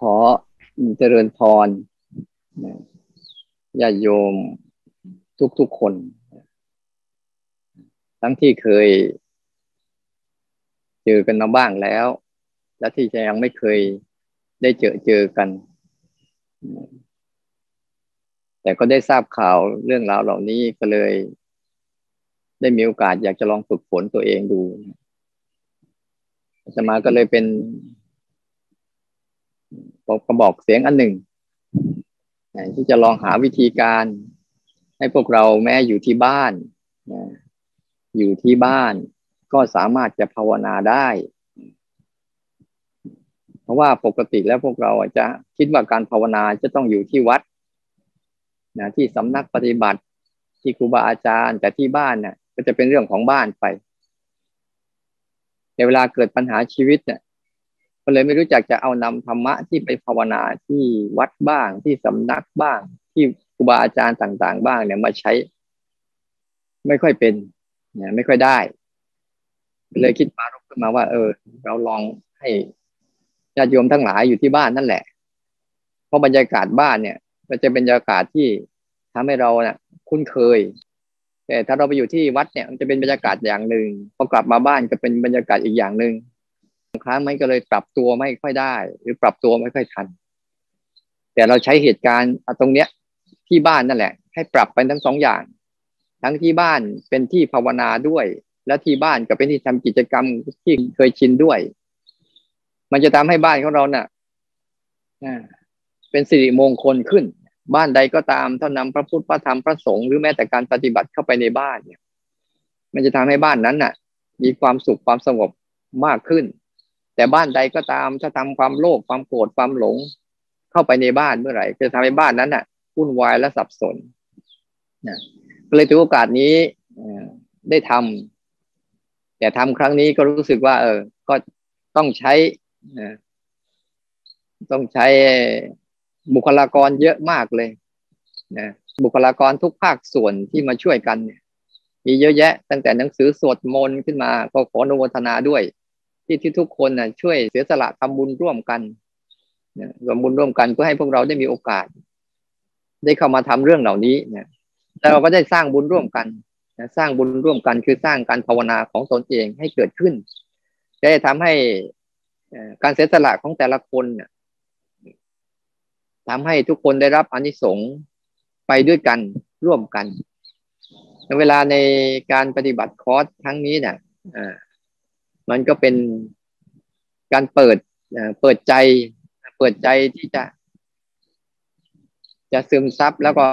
ขอเจริญพรญาติโยมทุกๆคน ทั้งที่เคย เจอกันมาบ้างแล้ว และที่จะยังไม่เคยได้เจอเจอกัน แต่ก็ได้ทราบข่าวเรื่องราวเหล่านี้ก็เลย ได้มีโอกาสอยากจะลองฝึกฝนตัวเองดูจะมาก็เลยเป็น กระบอกเสียงอันหนึ่ง ที่จะลองหาวิธีการให้พวกเราแม้อยู่ที่บ้านอยู่ที่บ้านก็สามารถจะภาวนาได้ เพราะว่าปกติแล้วพวกเราจะคิดว่าการภาวนาจะต้องอยู่ที่วัดนะที่สำนักปฏิบัติที่ครูบาอาจารย์แต่ที่บ้านเนี่ยก็จะเป็นเรื่องของบ้านไป ในเวลาเกิดปัญหาชีวิตเนี่ย ก็เลยไม่รู้จักจะเอานำธรรมะที่ไปภาวนาที่วัดบ้างที่สำนักบ้าง ที่ครูบาอาจารย์ต่าง ๆ บ้างเนี่ยมาใช้ ไม่ค่อยเป็นเนี่ยไม่ค่อยได้ เลยคิดปารกขึ้นมาว่า เออ เราลองให้ญาติโยมทั้งหลายอยู่ที่บ้านนั่นแหละ เพราะบรรยากาศบ้านเนี่ยมันจะเป็นบรรยากาศที่ทำให้เราเนี่ยคุ้นเคย แต่ถ้าเราไปอยู่ที่วัดเนี่ย มันจะเป็นบรรยากาศอย่างหนึ่งพอกลับมาบ้านก็เป็นบรรยากาศอีกอย่างหนึ่ง ครั้งมันก็เลยปรับตัวไม่ค่อยได้ หรือปรับตัวไม่ค่อยทัน แต่เราใช้เหตุการณ์ตรงเนี้ยที่บ้านนั่นแหละ ให้ปรับไปทั้งสองอย่าง ทั้งที่บ้านเป็นที่ภาวนาด้วย และที่บ้านก็เป็นที่ทำกิจกรรมที่เคยชินด้วย มันจะทำให้บ้านของเราเนะ่ะเป็นสิริมงคลขึ้น บ้านใดก็ตามถ้านำพระพุทธพระธรรมพระสงฆ์หรือแม้แต่การปฏิบัติเข้าไปในบ้านเนี่ย มันจะทำให้บ้านนั้นน่ะ มีความสุขความสงบมากขึ้น แต่บ้านใดก็ตามถ้าทำความโลภความโกรธความหลง เข้าไปในบ้านเมื่อไหร่จะทำให้บ้านนั้นน่ะวุ่นวายและสับสนนะก็เลยถือโอกาสนี้ได้ทำแต่ทำครั้งนี้ก็รู้สึกว่า เออ ก็ต้องใช้ต้องใช้บุคลากรเยอะมากเลยนะบุคลากรทุกภาคส่วนที่มาช่วยกันเนี่ยมีเยอะแยะ ตั้งแต่หนังสือสวดมนต์ขึ้นมา ก็ขออนุโมทนาด้วย ที่ที่ทุกคนนะช่วยเสียสละทำบุญร่วมกันนะรวมบุญร่วมกันเพื่อให้พวกเราได้มีโอกาส ได้เข้ามาทำเรื่องเหล่านี้นะแต่เราก็ได้สร้างบุญร่วมกันสร้างบุญร่วมกันคือสร้างการภาวนาของตนเองให้เกิดขึ้นได้ทำให้การเสียสละของแต่ละคนนะทำให้ทุกคนได้รับอนิสงส์ไปด้วยกันร่วมกันเวลาในการปฏิบัติคอร์สครั้งนี้เนะ่ย มันก็เป็นการเปิดเปิดใจ เปิดใจที่จะ จะซึมซับแล้วก็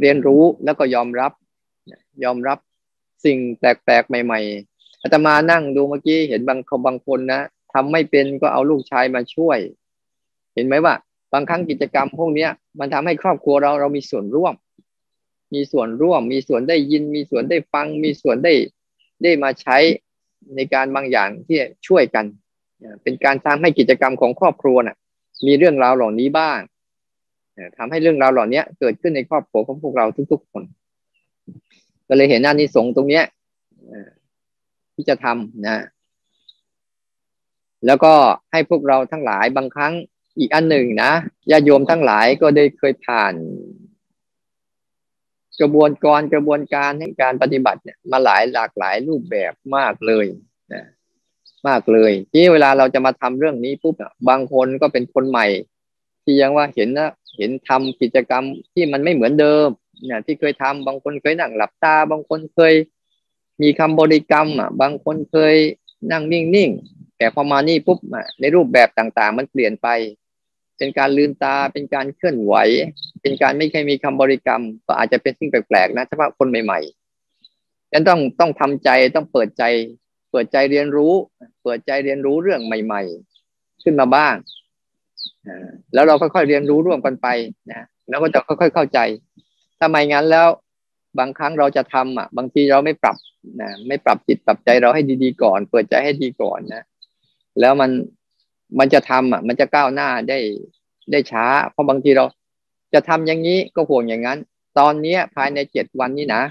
เรียนรู้แล้วก็ยอมรับ ยอมรับสิ่งแปลกๆใหม่ ๆอาตมานั่งดูเมื่อกี้เห็นบางคนบางคนนะทำไม่เป็นก็เอาลูกชายมาช่วย เห็นไหมว่า บางครั้งกิจกรรมพวกนี้มันทำให้ครอบครัวเราเรามีส่วนร่วม มีส่วนร่วม มีส่วนได้ยิน มีส่วนได้ฟัง มีส่วนได้ได้มาใช้ ในการบางอย่างที่ช่วยกัน เป็นการทำให้กิจกรรมของครอบครัวน่ะ มีเรื่องราวเหล่านี้บ้างทำให้เรื่องราวเหล่านี้เกิดขึ้นในครอบครัวของพวกเราทุกๆคน ก็เลยเห็นอานิสงส์ตรงเนี้ยที่จะทำนะ แล้วก็ให้พวกเราทั้งหลายบางครั้งอีกอันหนึ่งนะญาโยมทั้งหลายก็ได้เคยผ่าน กระบวนการกระบวนการในการปฏิบัติเนี่ยมาหลายหลากหลายรูปแบบมากเลยนะมากเลยที่เวลาเราจะมาทำเรื่องนี้ปุ๊บบางคนก็เป็นคนใหม่ ที่ยังว่าเห็นนะเห็นทำกิจกรรมที่มันไม่เหมือนเดิมเนี่ยที่เคยทำบางคนเคยนั่งหลับตา บางคนเคยมีคำบริกรรมอะบางคนเคยนั่งนิ่งๆแต่พอมานี่ปุ๊บในรูปแบบต่างๆ มันเปลี่ยนไป เป็นการลืมตา เป็นการเคลื่อนไหว เป็นการไม่เคยมีคำบริกรรม ก็อาจจะเป็นสิ่งแปลกๆนะเฉพาะคนใหม่ๆยังต้องต้องทำใจต้องเปิดใจ เปิดใจเรียนรู้ เปิดใจเรียนรู้เรื่องใหม่ ๆ ขึ้นมาบ้างแล้วเราค่อยๆเรียนรู้ร่วมกันไปนะแล้วก็จะค่อยๆเข้าใจถ้าไม่งั้นแล้วบางครั้งเราจะทำอะ บางทีเราไม่ปรับนะไม่ปรับจิตปรับใจเราให้ดีๆก่อน เปิดใจให้ดีก่อนนะแล้วมัน มันจะทำอะ มันจะก้าวหน้าได้ได้ช้า เพราะบางทีเรา จะทำอย่างนี้ก็ห่วงอย่างนั้น ตอนนี้ภายในเจ็ดวันนี้นะ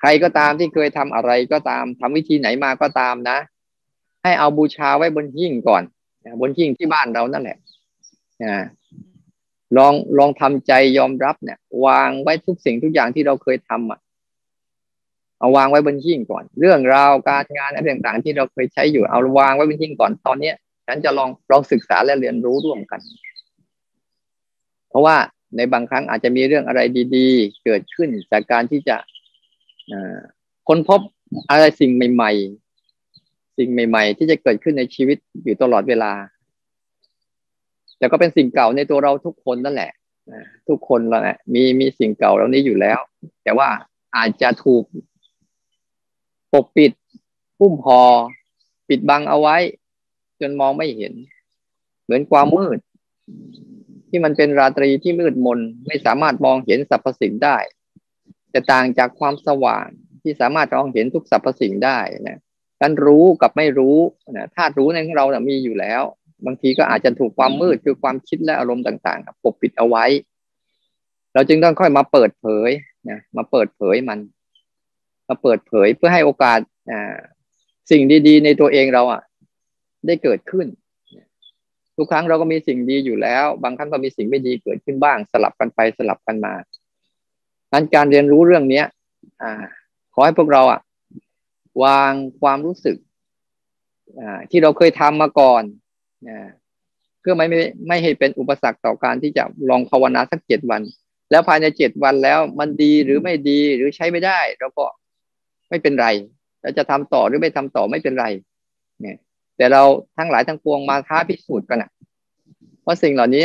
ใครก็ตามที่เคยทำอะไรก็ตามทำวิธีไหนมาก็ตามนะ ให้เอาบูชาไว้บนหิ้งก่อนบนหิ้งที่บ้านเรานั่นแหละลองลองทำใจยอมรับเนี่ย วางไว้ทุกสิ่งทุกอย่างที่เราเคยทำอะ เอาวางไว้บนหิ้งก่อน เรื่องราวการงานอะไรต่างๆ ที่เราเคยใช้อยู่เอาวางไว้บนหิ้งก่อนตอนเนี้ยฉันจะลองลองศึกษาและเรียนรู้ร่วมกัน เพราะว่าในบางครั้งอาจจะมีเรื่องอะไรดีๆ เกิดขึ้นจากการที่จะค้นพบอะไรสิ่งใหม่ ๆ สิ่งใหม่ ๆ ที่จะเกิดขึ้นในชีวิตอยู่ตลอดเวลาแต่ก็เป็นสิ่งเก่าในตัวเราทุกคนนั่นแหละทุกคนเราเนี่ยมีมีสิ่งเก่าเหล่านี้อยู่แล้ว แต่ว่าอาจจะถูก ปกปิดพุ่มพอปิดบังเอาไว้ จนมองไม่เห็น เหมือนความมืด ที่มันเป็นราตรีที่มืดมนไม่สามารถมองเห็นสรรพสิ่งได้ จะต่างจากความสว่างที่สามารถมองเห็นทุกสรรพสิ่งได้นะการรู้กับไม่รู้นะธาตุรู้ในของเรานะมีอยู่แล้ว บางทีก็อาจจะถูกความมืดคือความคิดและอารมณ์ต่างๆปกปิดเอาไว้ เราจึงต้องค่อยมาเปิดเผยนะมาเปิดเผยมัน มาเปิดเผยเพื่อให้โอกาสสิ่งดี ๆ ในตัวเองเราอะ ได้เกิดขึ้น ทุกครั้งเราก็มีสิ่งดีอยู่แล้ว บางครั้งก็มีสิ่งไม่ดีเกิดขึ้นบ้าง สลับกันไปสลับกันมานั้นการเรียนรู้เรื่องเนี้ย อ่า ขอให้พวกเราอะ วางความรู้สึก อ่า ที่เราเคยทำมาก่อนอ่าเพื่อไม่ไม่ไม่ให้เป็นอุปสรรคต่อการที่จะลองภาวนาสักเจ็ดวัน แล้วภายในเจ็ดวันแล้วมันดีหรือไม่ดีหรือใช้ไม่ได้ เราก็ ไม่เป็นไรเราจะทำต่อหรือไม่ทำต่อไม่เป็นไร เนี่ย แต่เราทั้งหลายทั้งปวงมาท้าพิสูจน์กันนะเพราะสิ่งเหล่านี้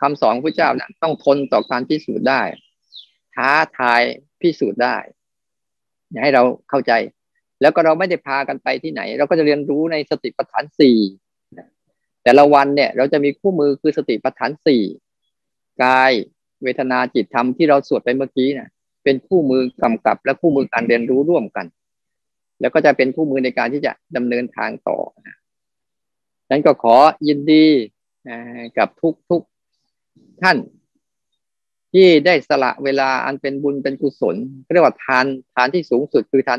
คำสอนพระเจ้านะต้องทนต่อการพิสูจน์ได้ ท้าทายพิสูจน์ได้อยากให้เราเข้าใจ แล้วก็เราไม่ได้พากันไปที่ไหน เราก็จะเรียนรู้ในสติปัฏฐานสี่แต่ละวันเนี่ย เราจะมีคู่มือคือสติปัฏฐานสี่กายเวทนาจิตธรรมที่เราสวดไปเมื่อกี้นะ เป็นคู่มือกำกับและคู่มือการเรียนรู้ร่วมกัน แล้วก็จะเป็นคู่มือในการที่จะดำเนินทางต่อนั้นก็ขอยินดีกับทุกทุกท่าน ที่ได้สละเวลาอันเป็นบุญเป็นกุศลเรียกว่าทานทานที่สูงสุดคือทาน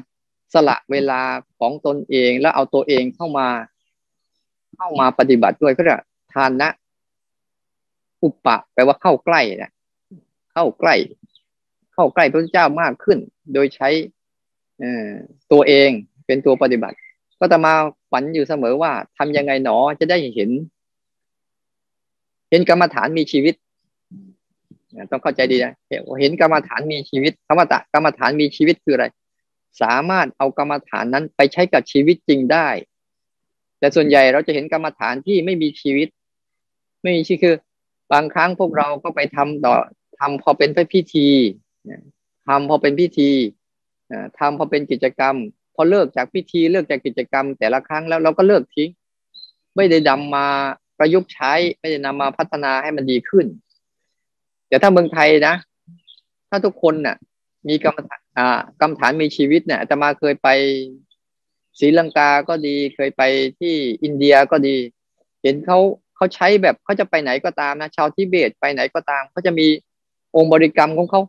สละเวลาของตนเองแล้วเอาตัวเองเข้ามา เข้ามาปฏิบัติด้วยก็เรียกทานนะอุปปะแปลว่าเข้าใกล้นะเข้าใกล้ เข้าใกล้พระเจ้ามากขึ้น โดยใช้ตัวเองเป็นตัวปฏิบัติ ก็จะมาฝันอยู่เสมอว่าทำยังไงหนอจะได้เห็น เห็นกรรมฐานมีชีวิตต้องเข้าใจดีนะเห็นกรรมฐานมีชีวิตคำว่าตะกรรมฐานมีชีวิตคืออะไร สามารถเอากรรมฐานนั้นไปใช้กับชีวิตจริงได้ แต่ส่วนใหญ่เราจะเห็นกรรมฐานที่ไม่มีชีวิต ไม่มีชีวิตคือบางครั้งพวกเราก็ไปทำต่อทำพอเป็นพิธี ทำพอเป็นพิธีทำพอเป็นกิจกรรม พอเลิกจากพิธีเลิกจากกิจกรรม แต่ละครั้งแล้วเราก็เลิกทิ้ง ไม่ได้ดำมาประยุกต์ใช้ ไม่ได้นำมาพัฒนาให้มันดีขึ้น แต่ถ้าเมืองไทยนะ ถ้าทุกคนน่ะ มีกรรมฐานกรรมฐานมีชีวิตเนี่ยจะมาเคยไปศรีลังกาก็ดีเคยไปที่อินเดียก็ดี เห็นเขาเขาใช้แบบเขาจะไปไหนก็ตามนะ ชาวทิเบตไปไหนก็ตามเขาจะมีองค์บริกรรมของเขา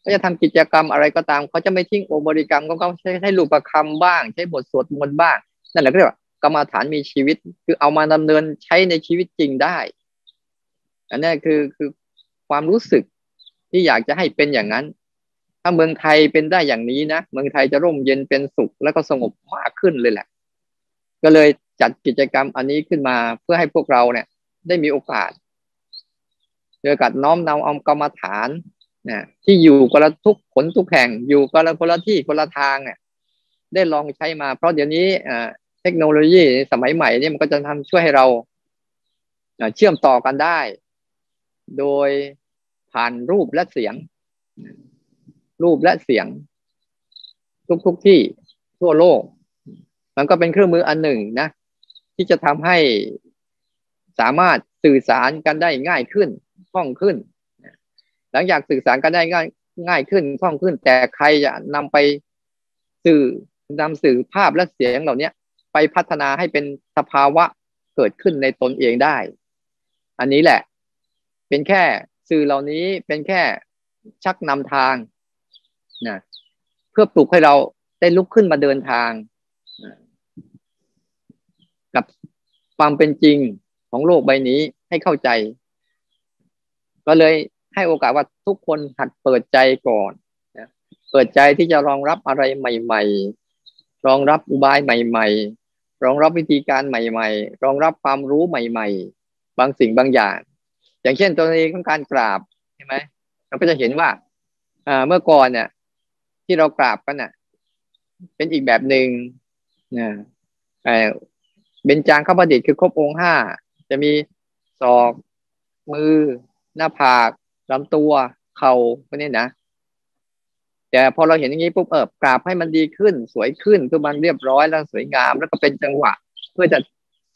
เขาจะทำกิจกรรมอะไรก็ตาม เขาจะไม่ทิ้งองค์บริกรรมของเขาใช้ใช้รูปคำบ้าง ใช้บทสวดมนต์บ้าง นั่นแหละเรียกว่ากรรมฐานมีชีวิต คือเอามาดำเนินใช้ในชีวิตจริงได้ อันนี้คือคือความรู้สึกที่อยากจะให้เป็นอย่างนั้น ถ้าเมืองไทยเป็นได้อย่างนี้นะเมืองไทยจะร่มเย็นเป็นสุข แล้วก็สงบมากขึ้นเลยแหละ ก็เลยจัดกิจกรรมอันนี้ขึ้นมาเพื่อให้พวกเราเนี่ย ได้มีโอกาสจอกับน้อมนำเอากรรมฐาน นะที่อยู่คนละทุกผลทุกแห่งอยู่คนละคนละที่คนละทางเนี่ยได้ลองใช้มาเพราะเดี๋ยวนี้เทคโนโลยีสมัยใหม่นี่มันก็จะทำช่วยให้เราเชื่อมต่อกันได้ โดยผ่านรูปและเสียง รูปและเสียง ทุกทุกที่ทั่วโลก มันก็เป็นเครื่องมืออันหนึ่งนะ ที่จะทำให้สามารถสื่อสารกันได้ง่ายขึ้นคล่องขึ้น ลังจากสื่อสารกันได้ง่ายง่ายขึ้นคล่องขึ้น แต่ใครจะนำไปสื่อนำสื่อภาพและเสียงเหล่านี้ไปพัฒนาให้เป็นสภาวะเกิดขึ้นในตนเองได้ อันนี้แหละ เป็นแค่สื่อเหล่านี้เป็นแค่ชักนำทางนะเพื่อปลุกให้เราได้ลุกขึ้นมาเดินทางกับความเป็นจริงของโลกใบนี้ให้เข้าใจ ก็เลย ให้โอกาสว่าทุกคนหัดเปิดใจก่อนนะเปิดใจที่จะรองรับอะไรใหม่ๆ รองรับอุบายใหม่ ๆ รองรับวิธีการใหม่ ๆ รองรับความรู้ใหม่ ๆ บางสิ่งบางอย่าง อย่างเช่นตัวเองของการกราบใช่ไหมเราก็จะเห็นว่าเมื่อก่อนเนี่ย ที่เรากราบกันน่ะ เป็นอีกแบบหนึ่งนะเบญจางข้าพดิษคือครบองค์ห้าจะมีศอก มือ หน้าผาก ลำตัวเข่าพวกนี้นะแต่พอเราเห็นอย่างนี้ปุ๊บเออกราบให้มันดีขึ้น สวยขึ้นคือมันเรียบร้อยแล้วสวยงาม แล้วก็เป็นจังหวะ เพื่อจะ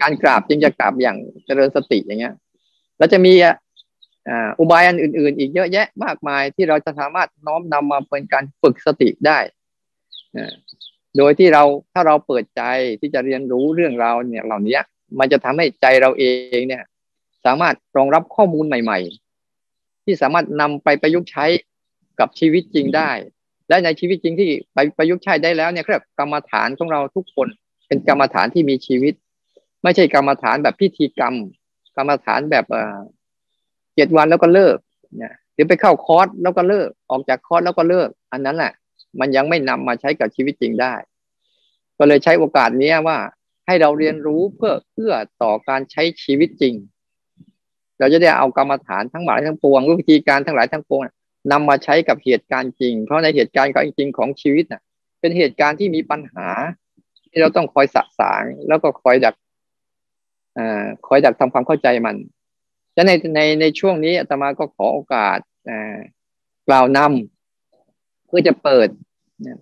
การกราบจึงจะกราบอย่างเจริญสติอย่างเงี้ย แล้วจะมีอุบายอันอื่น ๆ อีกเยอะแยะมากมายที่เราจะสามารถน้อมนำมาเป็นการฝึกสติได้โดยที่เราถ้าเราเปิดใจที่จะเรียนรู้เรื่องราวเนี่ยเหล่านี้มันจะทำให้ใจเราเองเนี่ย สามารถรองรับข้อมูลใหม่ๆ ที่สามารถนำไปประยุกต์ใช้กับชีวิตจริงได้ และในชีวิตจริงที่ไปประยุกต์ใช้ได้แล้วเนี่ยครับกรรมฐานของเราทุกคน เป็นกรรมฐานที่มีชีวิต ไม่ใช่กรรมฐานแบบพิธีกรรม กรรมฐานแบบเจ็ดวันแล้วก็เลิกเนี่ยหรือไปเข้าคอร์สแล้วก็เลิกออกจากคอร์สแล้วก็เลิก อันนั้นแหละมันยังไม่นำมาใช้กับชีวิตจริงได้ ก็เลยใช้โอกาสนี้ว่าให้เราเรียนรู้เพื่อเพื่อต่อการใช้ชีวิตจริง เราจะได้เอากรรมฐานทั้งหลายทั้งปวงวิธีการทั้งหลายทั้งปวงนำมาใช้กับเหตุการณ์จริง เพราะในเหตุการณ์จริงของชีวิตน่ะ เป็นเหตุการณ์ที่มีปัญหา ที่เราต้องคอยสะสางแล้วก็คอยดักอคอยดักทำความเข้าใจมันและในในในช่วงนี้อาตมาก็ขอโอกาสกล่าวนำเพื่อจะเปิด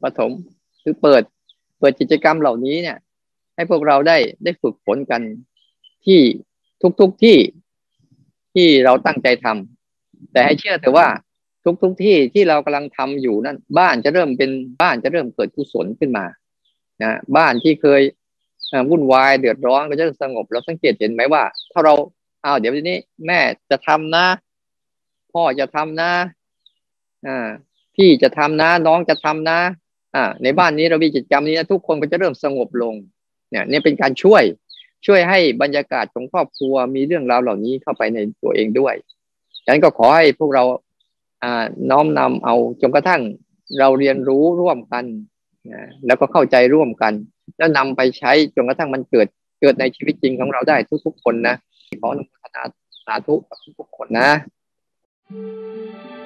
ปฐมคือเปิดเปิดกิจกรรมเหล่านี้เนี่ย ให้พวกเราได้ได้ฝึกฝนกันที่ทุกๆทที่ ที่เราตั้งใจทำแต่ให้เชื่อแต่ว่าทุกๆทที่ที่เรากำลังทำอยู่นั้นบ้านจะเริ่มเป็นบ้านจะเริ่มเกิดกุศลขึ้นมานะบ้านที่เคยวุ่นวายเดือดร้อนก็จะสงบเราสังเกตเห็นไหมว่า ถ้าเราเอาเดี๋ยวทีนี้แม่จะทำนะ พ่อจะทำนะอ่าพี่จะทำนะ น้องจะทำนะ อ่า ในบ้านนี้เรามีกิจกรรมนี้นะทุกคนก็จะเริ่มสงบลง เนี่ยนี่เป็นการช่วย ช่วยให้บรรยากาศของครอบครัวมีเรื่องราวเหล่านี้เข้าไปในตัวเองด้วยฉะนั้นก็ขอให้พวกเราอ่าน้อมนำเอาจนกระทั่งเราเรียนรู้ร่วมกันนะแล้วก็เข้าใจร่วมกัน แล้วนำไปใช้จนกระทั่งมันเกิดเกิดในชีวิตจริงของเราได้ทุกๆคนนะขออนุโมทนาสาธุกับทุกคนนะ Thank you.